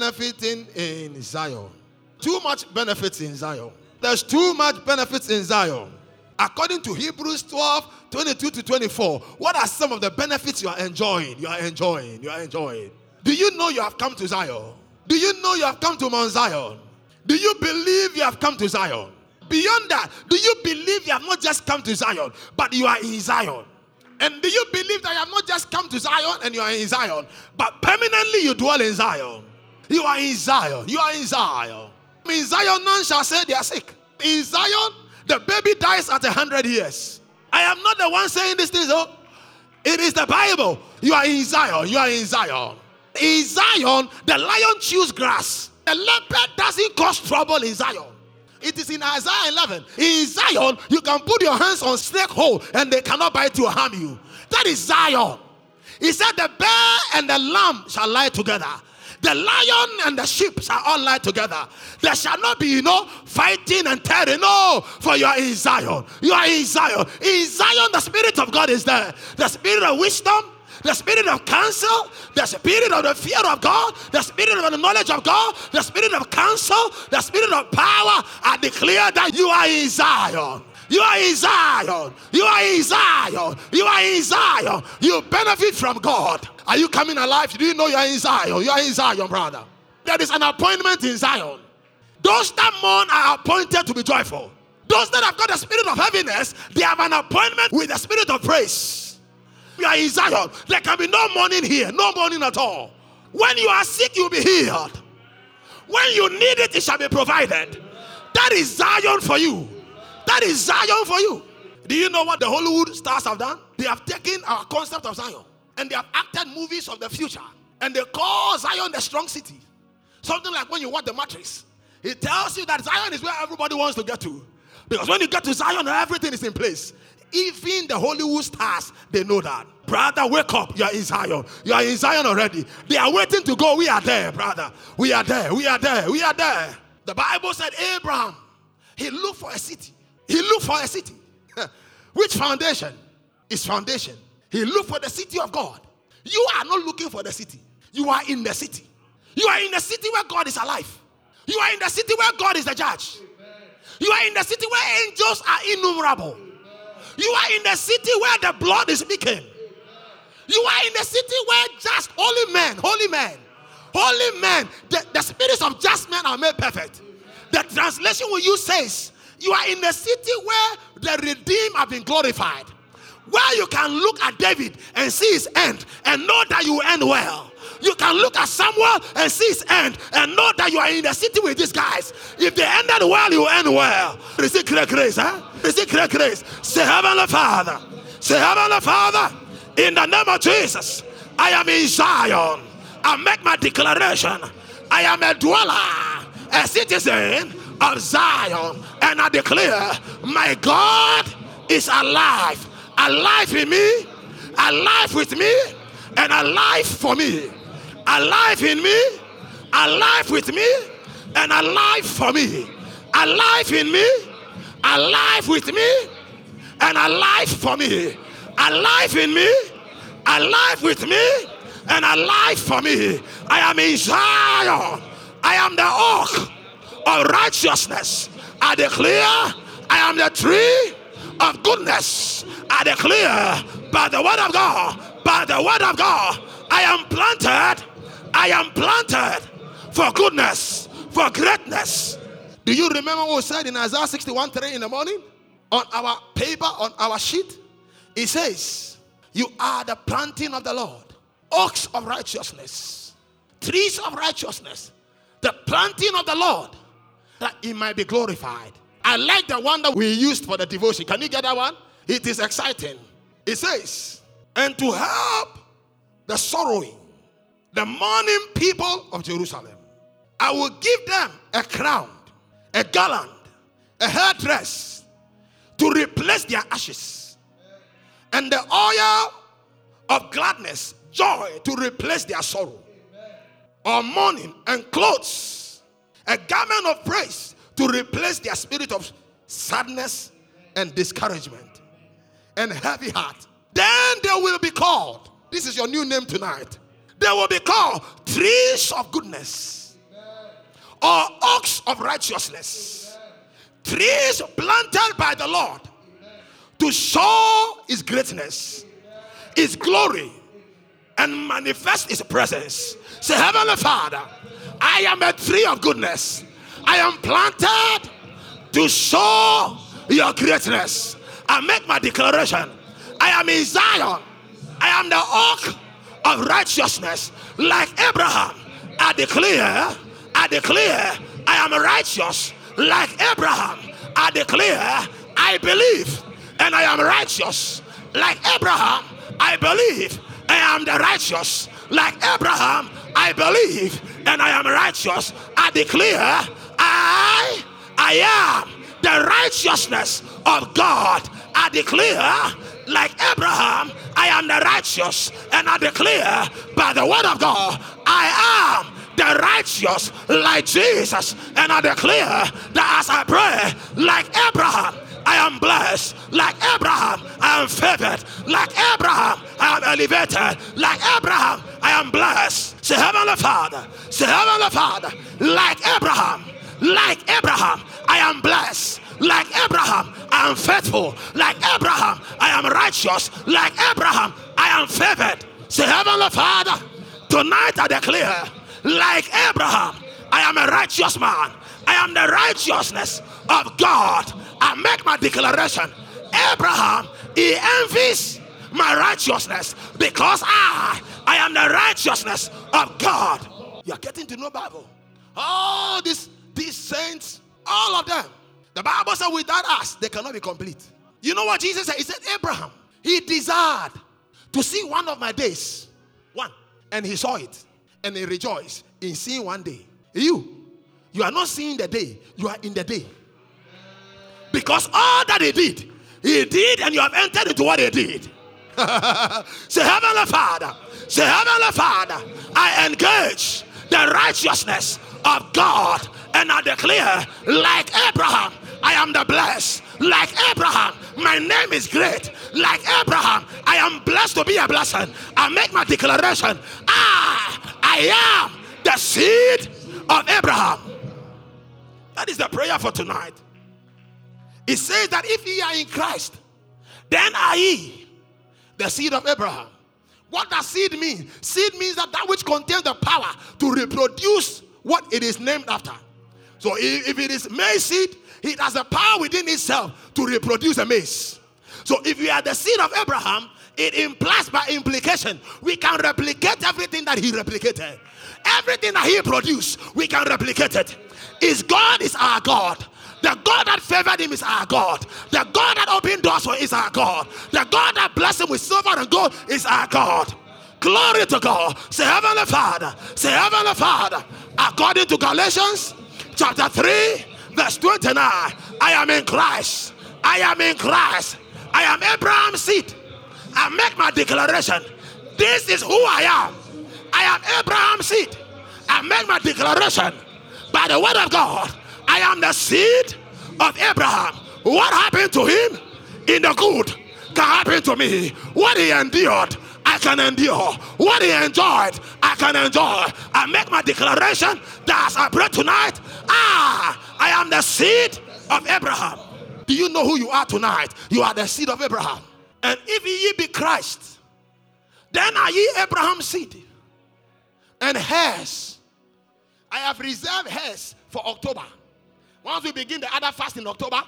benefiting in Zion. Too much benefits in Zion. There's too much benefits in Zion. According to Hebrews 12, 22 to 24, what are some of the benefits you are enjoying? You are enjoying. You are enjoying. Do you know you have come to Zion? Do you know you have come to Mount Zion? Do you believe you have come to Zion? Beyond that, do you believe you have not just come to Zion, but you are in Zion? And do you believe that you have not just come to Zion and you are in Zion, but permanently you dwell in Zion? You are in Zion. You are in Zion. In Zion, none shall say they are sick. In Zion, the baby dies at a hundred years. I am not the one saying these things, though. It is the Bible. You are in Zion. You are in Zion. In Zion, the lion chews grass. The leopard doesn't cause trouble in Zion. It is in Isaiah 11. In Zion, you can put your hands on snake hole and they cannot bite you or harm you. That is Zion. He said, The bear and the lamb shall lie together. The lion and the sheep shall all lie together. There shall not be, you know, fighting and tearing. No, for you are in Zion. You are in Zion. In Zion, the Spirit of God is there. The Spirit of wisdom, the spirit of counsel, the spirit of the fear of God, the spirit of the knowledge of God, the spirit of counsel, the spirit of power. I declare that you are in Zion. You are in Zion. You are in Zion. You are in Zion. You benefit from God. Are you coming alive? Do you know you are in Zion? You are in Zion, brother. There is an appointment in Zion. Those that mourn are appointed to be joyful. Those that have got the spirit of heaviness, they have an appointment with the spirit of praise you are in Zion, there can be no mourning here, no mourning at all. When you are sick, you'll be healed. When you need it, it shall be provided. That is Zion for you. That is Zion for you. Do you know what the Hollywood stars have done? They have taken our concept of Zion and they have acted movies of the future. And they call Zion the strong city. Something like when you watch the Matrix, it tells you that Zion is where everybody wants to get to. Because when you get to Zion, everything is in place. Even the Hollywood stars, they know that. Brother, wake up. You are in Zion. You are in Zion already. They are waiting to go. We are there, brother. We are there. We are there. We are there. The Bible said Abraham, he looked for a city. He looked for a city. Which foundation? Is foundation. He looked for the city of God. You are not looking for the city. You are in the city. You are in the city where God is alive. You are in the city where God is the judge. You are in the city where angels are innumerable. You are in the city where the blood is speaking. You are in the city where just holy men, holy men, holy men, the, the spirits of just men are made perfect. The translation we use says, You are in the city where the redeemed have been glorified. Where you can look at David and see his end and know that you end well you can look at Samuel and see his end and know that you are in the city with these guys. If they ended well, you end well. Receive great grace, huh? Receive great grace. Say, Heavenly Father. Say, Heavenly Father, in the name of Jesus, I am in Zion. I make my declaration. I am a dweller, a citizen of Zion, and I declare, my God is alive, alive in me, alive with me, and alive for me alive in me, alive with me, and alive for me. Alive in me, alive with me, and alive for me. Alive in me, alive with me, and alive for me. I am in Zion. I am the oak of righteousness. I declare I am the tree of goodness. I declare by the word of God, by the word of God, I am planted I am planted for goodness, for greatness. Do you remember what we said in Isaiah 61 3 in the morning? On our paper, on our sheet, it says, You are the planting of the Lord, oaks of righteousness, trees of righteousness, the planting of the Lord, that it might be glorified. I like the one that we used for the devotion. Can you get that one? It is exciting. It says, And to help the sorrowing the mourning people of Jerusalem. I will give them a crown, a garland, a headdress to replace their ashes, and the oil of gladness, joy to replace their sorrow, or mourning and clothes, a garment of praise to replace their spirit of sadness and discouragement and heavy heart. Then they will be called. This is your new name tonight they will be called trees of goodness. or oaks of righteousness, trees planted by the Lord to show his greatness, his glory, and manifest his presence. Say, Heavenly Father, I am a tree of goodness. I am planted to show your greatness. I make my declaration. I am in Zion. I am the oak of righteousness, like Abraham. I declare, I declare, I am righteous, like Abraham. I declare, I believe, and I am righteous, like Abraham. I believe, I am the righteous, like Abraham. I believe, and I am righteous. I declare, I, I am the righteousness of God. I declare, like Abraham, I am the righteous, and I declare by the word of God, I am the righteous like Jesus, and I declare that as I pray, like Abraham, I am blessed. Like Abraham, I am favored. Like Abraham, I am elevated. Like Abraham, I am blessed. Say, Heavenly Father, say, Heavenly Father, like Abraham, like Abraham, I am blessed. Like Abraham, I am faithful. Like Abraham, I am righteous. Like Abraham, I am favored. Say, Heavenly Father, tonight I declare, like Abraham, I am a righteous man. I am the righteousness of God. I make my declaration. Abraham, he envies my righteousness because I, I am the righteousness of God. You are getting to know Bible. All these these saints, all of them. The Bible said, without us, they cannot be complete. You know what Jesus said? He said, Abraham, he desired to see one of my days. One. And he saw it. And he rejoiced in seeing one day. You, you are not seeing the day, you are in the day. Because all that he did, he did, and you have entered into what he did. say, Heavenly Father, say, Heavenly Father, I engage the righteousness of God and I declare, like Abraham, I am the blessed. Like Abraham, my name is great. Like Abraham, I am blessed to be a blessing. I make my declaration. Ah, I am the seed of Abraham. That is the prayer for tonight. It says that if ye are in Christ, then are ye the seed of Abraham. What does seed mean? Seed means that that which contains the power to reproduce what it is named after. So if, if it is maize seed, it has the power within itself to reproduce a maize. So if we are the seed of Abraham, it implies by implication we can replicate everything that he replicated. Everything that he produced, we can replicate it. Is God is our God. The God that favored him is our God. The God that opened doors for him is our God. The God that blessed him with silver and gold is our God. Glory to God. Say, Heavenly Father. Say, Heavenly Father. According to Galatians chapter 3, verse 29. I am in Christ. I am in Christ. I am Abraham's seed. I make my declaration. This is who I am. I am Abraham's seed. I make my declaration by the word of God. I am the seed of Abraham. What happened to him in the good can happen to me. What he endured, I can endure. What he enjoyed, I can enjoy. I make my declaration that as I pray tonight, ah, I am the seed of Abraham. Do you know who you are tonight? You are the seed of Abraham. And if ye be Christ, then are ye Abraham's seed and heirs. I have reserved heirs for October. Once we begin the other fast in October,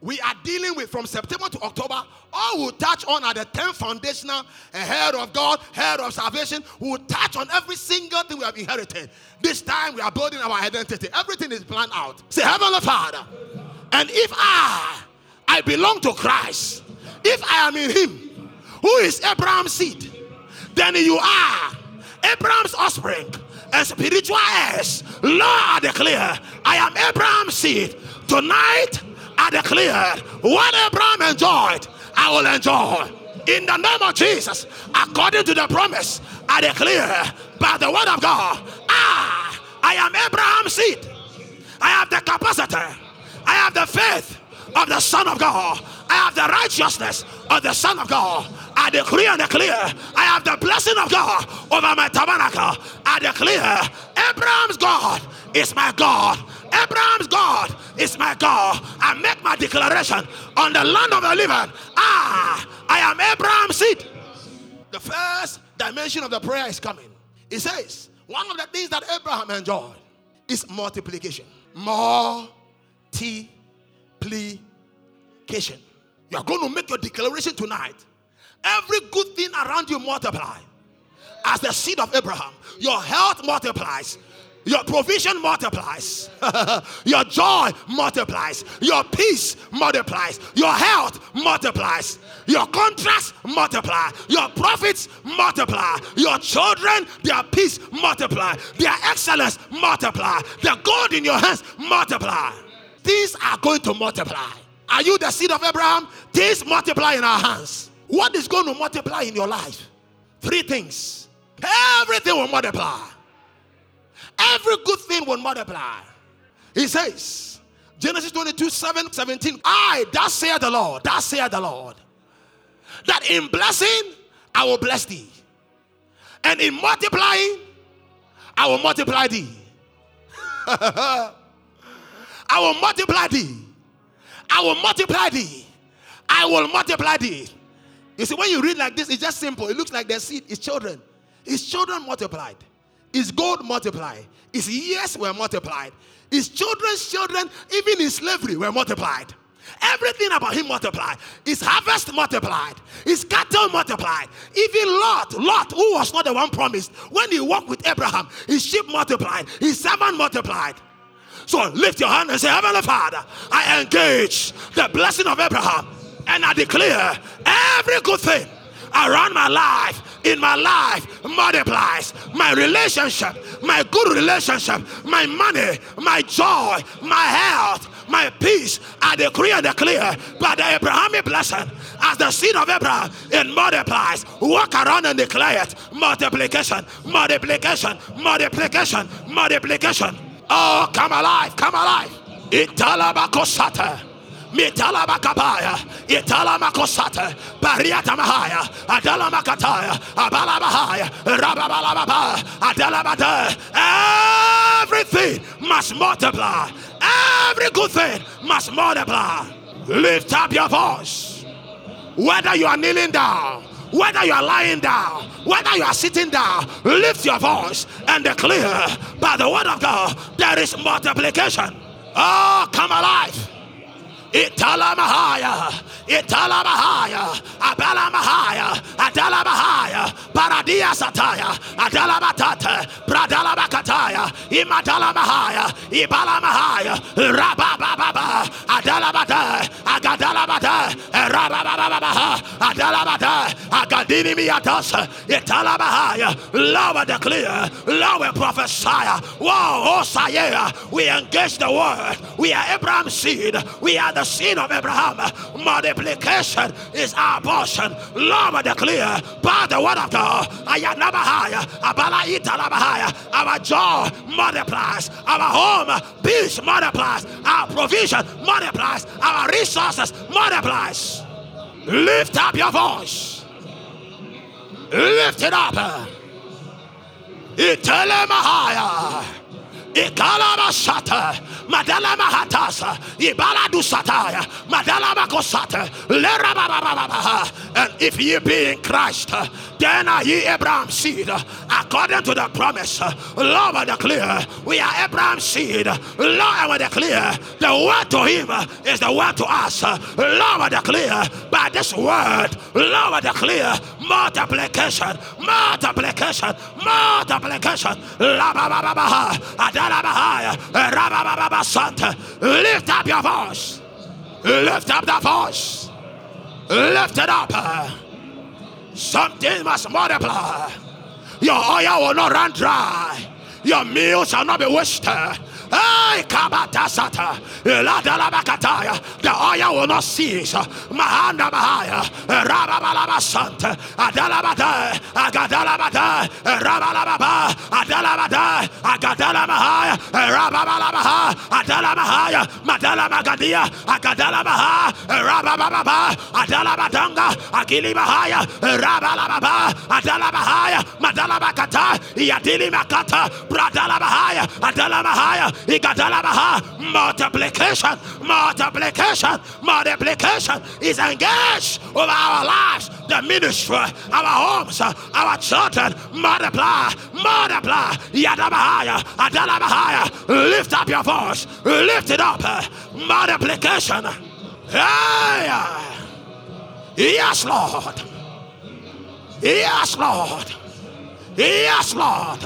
we are dealing with from September to October. All we'll touch on are the 10 foundational eh, head of God, head of salvation. We'll touch on every single thing we have inherited. This time we are building our identity. Everything is planned out. Say, Heavenly Father. And if I, I belong to Christ, if I am in Him, who is Abraham's seed, then you are Abraham's offspring and spiritual heirs. Lord, I declare, I am Abraham's seed. Tonight, I declare what Abraham enjoyed, I will enjoy. In the name of Jesus, according to the promise, I declare by the word of God, ah, I am Abraham's seed. I have the capacity, I have the faith of the Son of God, I have the righteousness of the Son of God. I decree and declare, I have the blessing of God over my tabernacle. I declare, Abraham's God is my God. Abraham's God is my God. I make my declaration on the land of the living. Ah, I am Abraham's seed. The first dimension of the prayer is coming. It says, one of the things that Abraham enjoyed is multiplication. Multiplication. You are going to make your declaration tonight. Every good thing around you multiply. As the seed of Abraham, your health multiplies, your provision multiplies. your joy multiplies. Your peace multiplies. Your health multiplies. Your contracts multiply. Your profits multiply. Your children, their peace multiply. Their excellence multiply. Their gold in your hands multiply. These are going to multiply. Are you the seed of Abraham? These multiply in our hands. What is going to multiply in your life? Three things. Everything will multiply. Every good thing will multiply. He says, Genesis 22 7 17, I, that saith the Lord, that saith the Lord, that in blessing I will bless thee, and in multiplying I will multiply thee. I will multiply thee. I will multiply thee. I will multiply thee. You see, when you read like this, it's just simple. It looks like the seed is children. His children multiplied. His gold multiplied. His years were multiplied. His children's children, even in slavery, were multiplied. Everything about him multiplied. His harvest multiplied. His cattle multiplied. Even Lot, Lot, who was not the one promised, when he walked with Abraham, his sheep multiplied. His servant multiplied. So lift your hand and say, Heavenly Father, I engage the blessing of Abraham and I declare every good thing around my life, in my life, multiplies. My relationship, my good relationship, my money, my joy, my health, my peace, I decree and declare by the Abrahamic blessing as the seed of Abraham, it multiplies. Walk around and declare it multiplication, multiplication, multiplication, multiplication. Oh, come alive, come alive. Italabakosata. Mitala Makabaya, Itala Makosata, Bariata Mahaya, Adala Makataya, Abala Mahaya, Rababalababa, Adala Bada. Everything must multiply. Every good thing must multiply. Lift up your voice. Whether you are kneeling down, whether you are lying down, whether you are sitting down, lift your voice and declare by the word of God there is multiplication. Oh, come alive. Italamahaya, Italamahaya, Abalamahaya, Adalamahaya, Paradia Sataya, Adalamatata, Pradalabakataya, Imadalamahaya, Ibalamahaya, Rabababa, Adalabata, Agadalabata, Rabababa, Adalabata, Agadini Miatas, Italamahaya, Lower declare, lower prophesy. Wow, Osaya, oh, we engage the word. We are Abraham's seed. We are the seed of Abraham. Multiplication is our portion. Lord, declare by the word of God. I am never higher. Abala. Our joy multiplies. Our home, peace multiplies. Our provision multiplies. Our resources multiplies. Lift up your voice. Lift it up. Madala Mahatasa, Ibala Dusataya, Madala And if ye be in Christ, then are ye Abraham's seed, according to the promise. Lord, I declare, we are Abraham's seed. Lord, I declare, the word to him is the word to us. Lord, I declare, by this word, Lord, I declare, multiplication, multiplication, multiplication. Lift up your voice. Lift up the voice. Lift it up. Something must multiply. Your oil will not run dry. Your meal shall not be wasted. The oil will not cease. Mahanda Bahaya. Rababalaba Santa. Adalabada. Agadalabada. Rabalababa. Adalabada. Agadalabahaya. Rababalabaha. Adalabahaya. Madalabagadia. Agadalabaha. Rabababa. Adalabadanga. Agilibahaya. Rabalababa. Adalabahaya. Madalabakata. Yadili Makata. Bradalabahaya. Adalabahaya. Igadalabaha. Multiplication. Multiplication. Multiplication is engaged over our lives, the ministry, our homes, our children. Multiply. Multiply. Yadabahaya. Adalabahaya. Lift up your voice. Lift it up. Multiplication. Hey. Yes, Lord. Yes, Lord. Yes, Lord.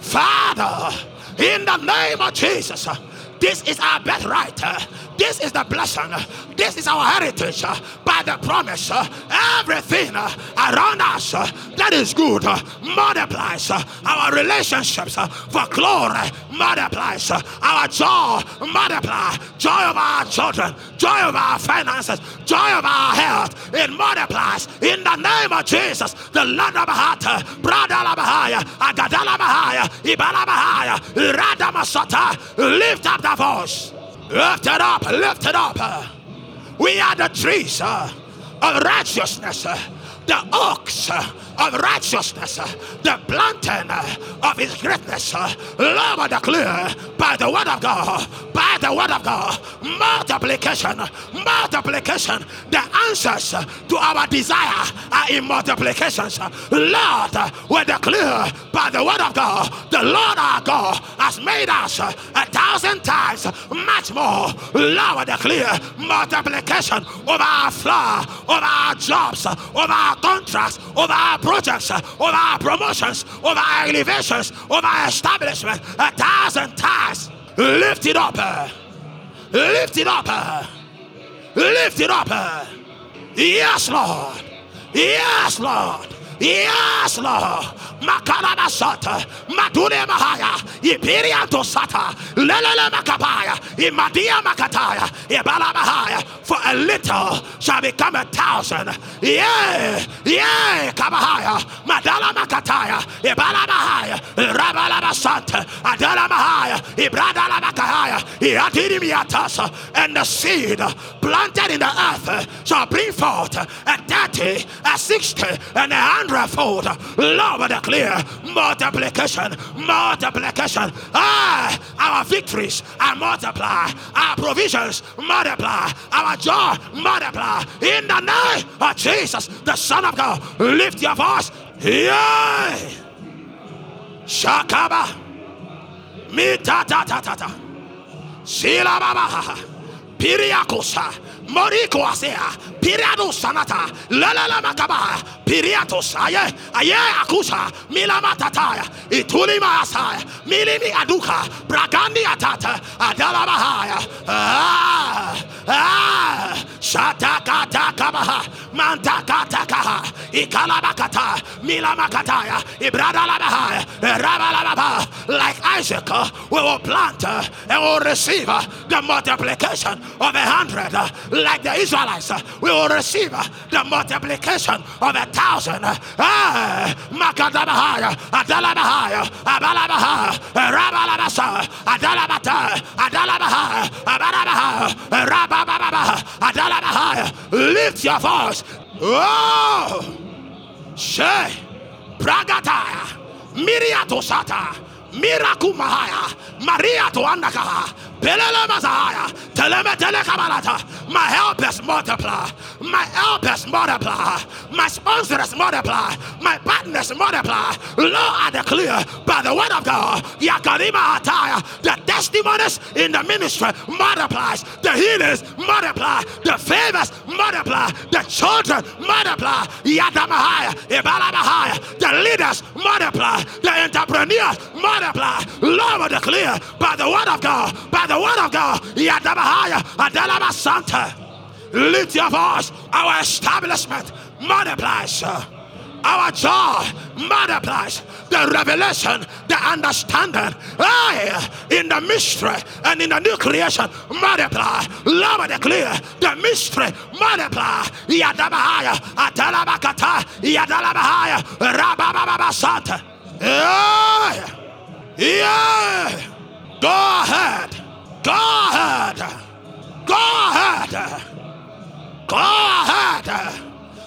Father, in the name of Jesus, uh, this is our birthright. Uh, This is the blessing. This is our heritage by the promise. Everything around us that is good multiplies. Our relationships for glory multiplies. Our joy multiply. Joy of our children, joy of our finances, joy of our health. It multiplies in the name of Jesus. The Lord of heart, Bradala Bahaya, Agadala Bahaya, Ibala Bahaya, Radamasata. Lift up the voice. Lift it up, lift it up. We are the trees uh, of righteousness, uh, the oaks uh, of righteousness, uh, the planting uh, of his greatness. Uh, love declare by the word of God, by the word of God, multiplication, multiplication. The answers to our desire are in multiplications. Lord, we declare by the word of God, the Lord our God has made us a thousand times much more. Lord, declare multiplication over our flour, over our jobs, over our contracts, over our projects, uh, over our promotions, over our elevations, over our establishment a thousand times. Lift it up. Uh, lift it up. Uh, lift it up. Yes, Lord. Yes, Lord. Yes, Lord. Makaraba Sata, Madune Mahaya, Iberianto Sata, Lelele Makabaya, Imadia Makataya, Ibala Mahaya, for a little shall become a thousand. Yeah, yeah, Kabahaya, Madala Makataya, Ibala Mahaya, Rabala Basanta, Adala Mahaya, Ibradala Makahaya, Iadimiatasa, and the seed planted in the earth shall bring forth a 30, a 60, and a hundredfold. Lord, declare multiplication, multiplication. Ah, our victories are multiply, our provisions multiply, our joy multiply. In the name of Jesus, the Son of God, lift your voice. Yeah. Shakaba. Mita ta ta ta ta. Sila baba. Piriakosa. Moriko Asea, Piriado Sanata, Lalala Makaba, Piriatos, Aye, Aye Akusa, Milamatataya, Itulima Asaya, Milimi Aduka, Bragandi Atata, Adala Bahaya, Ah, Ah, Shatakata Kabaha, Mantakata Kaha, Ikalabakata, Milamakataya, Ibradalabahaya, Rabalababa, like Isaac, we will plant and will receive the multiplication of a hundred like the Israelites, uh, we will receive the multiplication of a thousand. Ah, Makadabahaya, Adalabahaya, Abalabaha, Rabalabasa, Adalabata, Adalabaha, Abalabaha, Rabababaha, Adalabaha. Lift your voice. Oh, She, Pragataya, Miriatosata, Mirakumahaya, Maria to Andakaha, My help is multiply. My help is multiply. My sponsors multiply. My partners multiply. Lord, I declare by the word of God, Yakarima Ataya, the testimonies in the ministry multiplies. The healers multiply. The favors multiply. The children multiply. Yadamahaya, Ibalamahaya. The leaders multiply. The entrepreneurs multiply. Lord, I declare by the word of God, by the word of God. Lift your voice. Our establishment multiplies. Our joy multiplies the revelation, the understanding. I, in the mystery and in the new creation, multiply. Love declare the mystery multiply. Yadabahaya, Atalabakata, Yadalabahaya, Rabababa Santa. Yeah, yeah. Go ahead, go ahead, go ahead, go ahead.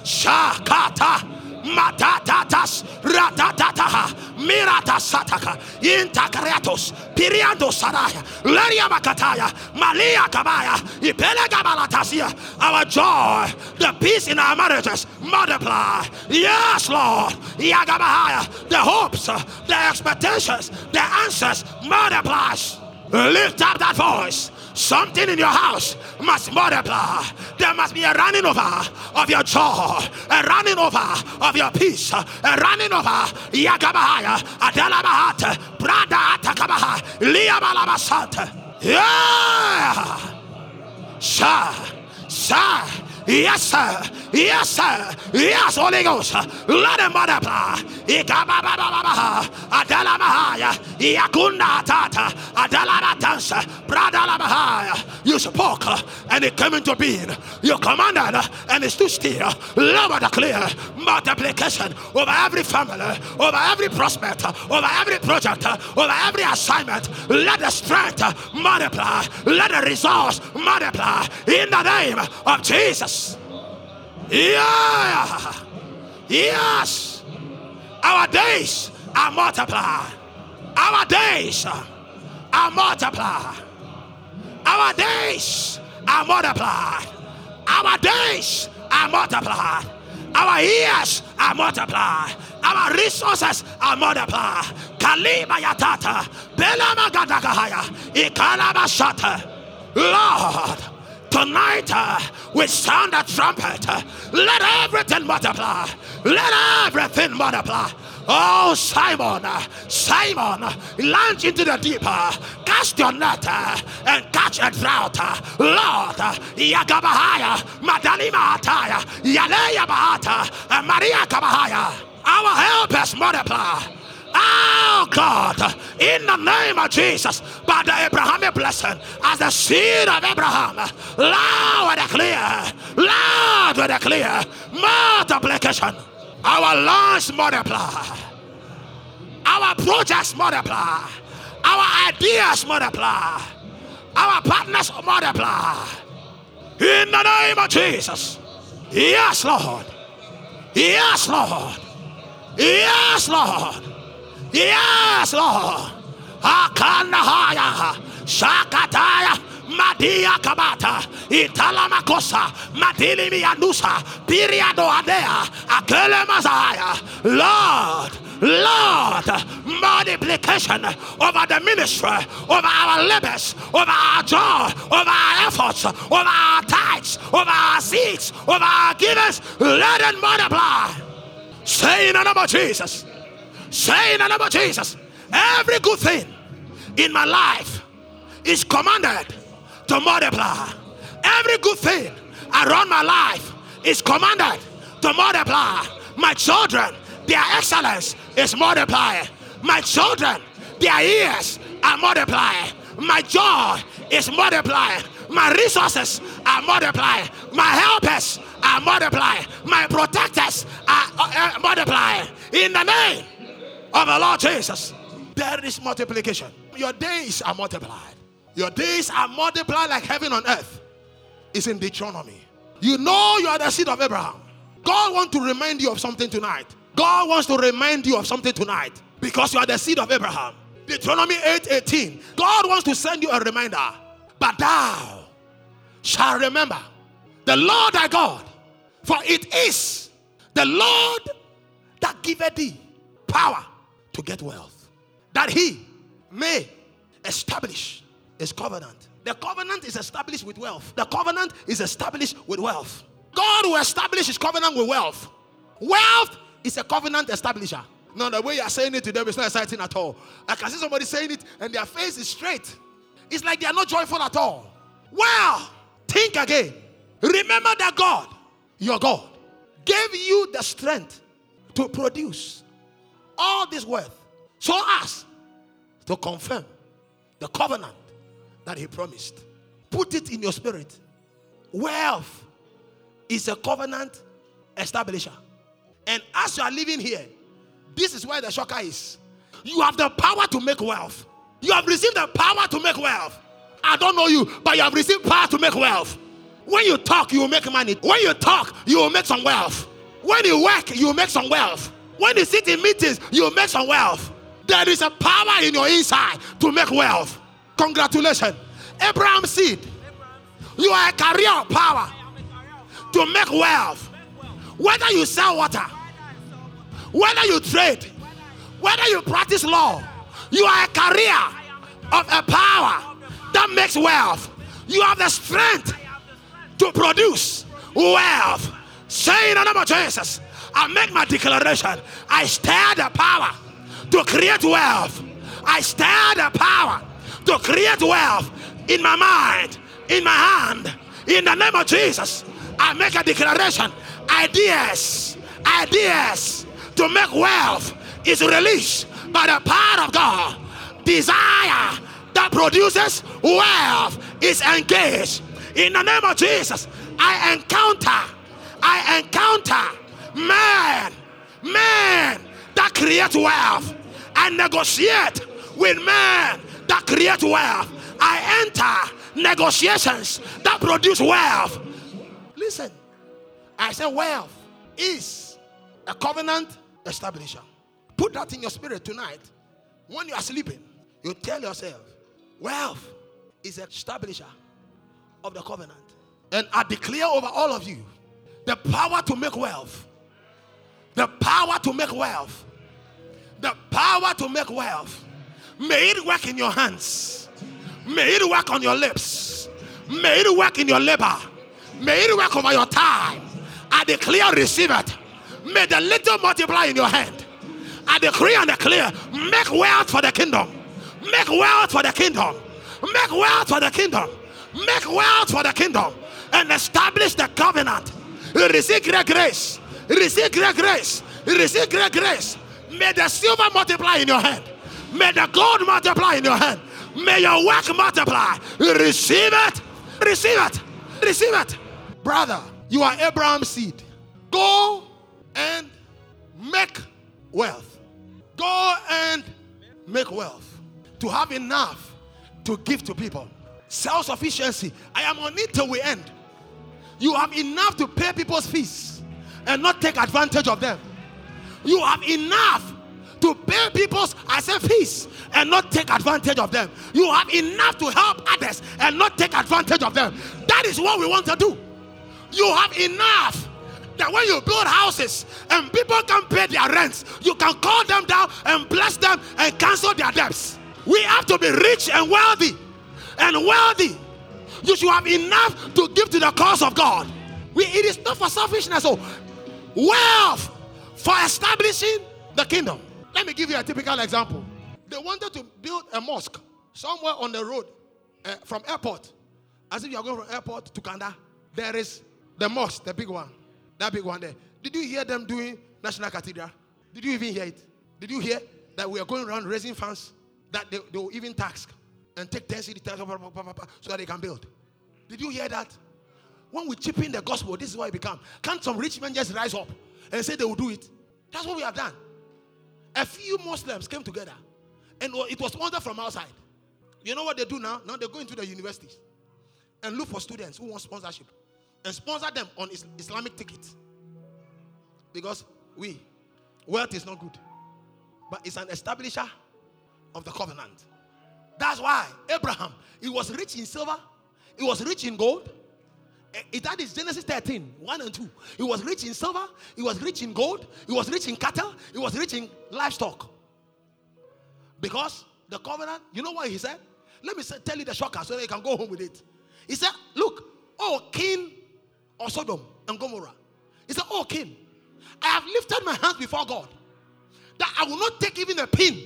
Shakata matatatas ratatata mirata sataka intakreatos piriando saraya leria makataya malia kabaya ipelega balatasia our joy the peace in our marriages multiply. Yes lord. Yagabahaya the hopes the expectations the answers multiplies lift up that voice Something in your house must multiply. There must be a running over of your joy, a running over of your peace, a running over. Yagabahaya, Adalabahat, Brada Atakabaha, Liabalabasat. Yeah. Sha, sha. Yes, sir. Yes, sir. Yes, Holy Ghost. Let him multiply. Adalamahaya. Yakunda tata. Adalamatansa. Bradalamahaya. You spoke and it came into being. You commanded and it stood still. Lord, clear multiplication over every family, over every prospect, over every project, over every assignment. Let the strength multiply. Let the resource multiply in the name of Jesus. Yeah. Yes. Our days are multiplied. Our days are multiplied. Our days are multiplied. Our days are multiplied. Our years are multiplied. Our resources are multiplied. Kalima yatata. Belama gadagahaya. Ikalama shata. Lord. Tonight, uh, we sound a trumpet. Let everything multiply. Let everything multiply. Oh, Simon, uh, Simon, launch into the deep, uh, cast your net uh, and catch a drought. Lord, Yagabahaya, Madalima Ataya, Yaleya Bahata, Maria Kabahaya. Our help has multiplied. Oh God, in the name of Jesus, by the Abrahamic blessing, as the seed of Abraham, loud and clear, loud and clear, multiplication. Our lands multiply, our projects multiply, our ideas multiply, our partners multiply. In the name of Jesus. Yes, Lord. Yes, Lord. Yes, Lord. Yes, Lord. Akanahaya. Shakataya. Madia Kabata, itala Italamakosa, Madili Mianusa, Piriado Adea, Akele Mazaya, Lord, Lord, multiplication over the ministry, over our labors, over our joy, over our efforts, over our tithes, over our seeds, over our givers, let it multiply. Say in the name of Jesus. Say in the name of Jesus, every good thing in my life is commanded to multiply. Every good thing around my life is commanded to multiply. My children, their excellence is multiplying. My children, their ears are multiplying. My joy is multiplying. My resources are multiplying. My helpers are multiplying. My protectors are uh, multiplying. In the name of the Lord Jesus, there is multiplication. Your days are multiplied. Your days are multiplied like heaven on earth. It's in Deuteronomy. You know you are the seed of Abraham. God wants to remind you of something tonight. God wants to remind you of something tonight because you are the seed of Abraham. Deuteronomy 8 18. God wants to send you a reminder. But thou shalt remember the Lord thy God, for it is the Lord that giveth thee power to get wealth, that he may establish his covenant. The covenant is established with wealth. The covenant is established with wealth. God will establish his covenant with wealth. Wealth is a covenant establisher. No, the way you are saying it to them is not exciting at all. I can see somebody saying it and their face is straight. It's like they are not joyful at all. Well, think again. Remember that God, your God, gave you the strength to produce all this wealth so as to confirm the covenant that he promised. Put it in your spirit. Wealth is a covenant establisher. And as you are living here, this is where the shocker is. You have the power to make wealth. You have received the power to make wealth. I don't know you, but you have received power to make wealth. When you talk, you will make money. When you talk, you will make some wealth. When you work, you will make some wealth. When you sit in meetings, you make some wealth. There is a power in your inside to make wealth. Congratulations. Abraham seed. You are a carrier of power to make wealth. Whether you sell water, whether you trade, whether you practice law, you are a carrier of a power that makes wealth. You have the strength to produce wealth. Say in the name of Jesus, I make my declaration. I stir the power to create wealth. I stir the power to create wealth in my mind, in my hand. In the name of Jesus, I make a declaration. Ideas, ideas to make wealth is released by the power of God. Desire that produces wealth is engaged. In the name of Jesus, I encounter, I encounter man, man that create wealth. I negotiate with man that create wealth. I enter negotiations that produce wealth. Listen, I said wealth is a covenant establisher. Put that in your spirit tonight. When you are sleeping, you tell yourself, wealth is an establisher of the covenant. And I declare over all of you the power to make wealth. The power to make wealth. The power to make wealth. May it work in your hands. May it work on your lips. May it work in your labor. May it work over your time. I declare, receive it. May the little multiply in your hand. I decree and declare, make wealth for the kingdom. Make wealth for the kingdom. Make wealth for the kingdom. Make wealth for the kingdom. And establish the covenant. Receive great grace. Receive great grace. Receive great grace. May the silver multiply in your hand. May the gold multiply in your hand. May your work multiply. Receive it. Receive it. Receive it. Brother, you are Abraham's seed. Go and make wealth. Go and make wealth. To have enough to give to people. Self sufficiency. I am on it till we end. You have enough to pay people's fees and not take advantage of them. You have enough to pay people's I say fees and not take advantage of them. You have enough to help others and not take advantage of them. That is what we want to do. You have enough that when you build houses and people can pay their rents, you can call them down and bless them and cancel their debts. We have to be rich and wealthy. And wealthy. You should have enough to give to the cause of God. We, it is not for selfishness. So, wealth for establishing the kingdom. Let me give you a typical example. They wanted to build a mosque somewhere on the road uh, from airport. As if you are going from airport to Kanda. There is the mosque, the big one. That big one there. Did you hear them doing National Cathedral? Did you even hear it? Did you hear that we are going around raising funds that they, they will even tax and take 10 city tax so that they can build? Did you hear that? When we chip in the gospel, this is what it becomes. Can't some rich men just rise up and say they will do it? That's what we have done. A few Muslims came together and it was ordered from outside. You know what they do now? Now they go into the universities and look for students who want sponsorship and sponsor them on Islamic tickets. Because we, wealth is not good, but it's an establisher of the covenant. That's why Abraham, he was rich in silver, he was rich in gold. Eh, that is Genesis 13, 1 and 2. He was rich in silver, he was rich in gold, he was rich in cattle, he was rich in livestock. Because the covenant, you know what he said? Let me say, tell you the shocker so that you can go home with it. He said, Look, oh, king of Sodom and Gomorrah. He said, Oh, king, I have lifted my hands before God that I will not take even a pin.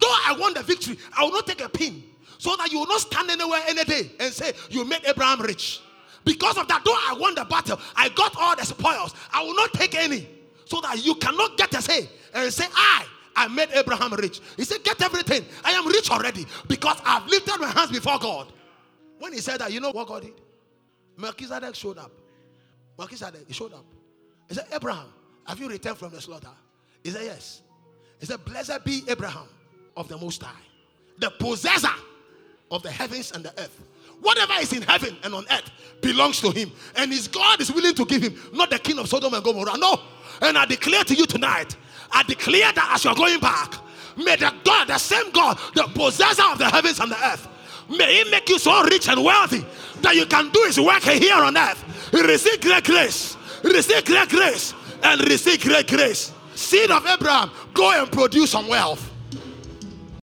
Though I want the victory, I will not take a pin. So that you will not stand anywhere any day and say, You made Abraham rich. Because of that, though I won the battle, I got all the spoils. I will not take any. so that you cannot get a say and say, I, I made Abraham rich. He said, Get everything. I am rich already because I've lifted my hands before God. When he said that, you know what God did? Melchizedek showed up. Melchizedek, he showed up. He said, Abraham, have you returned from the slaughter? He said, Yes. He said, Blessed be Abraham of the Most High, the possessor of the heavens and the earth. Whatever is in heaven and on earth belongs to him. And his God is willing to give him, not the king of Sodom and Gomorrah. No. And I declare to you tonight, I declare that as you're going back, may the God, the same God, the possessor of the heavens and the earth, may he make you so rich and wealthy that you can do his work here on earth. Receive great grace. Receive great grace. And receive great grace. Seed of Abraham, go and produce some wealth.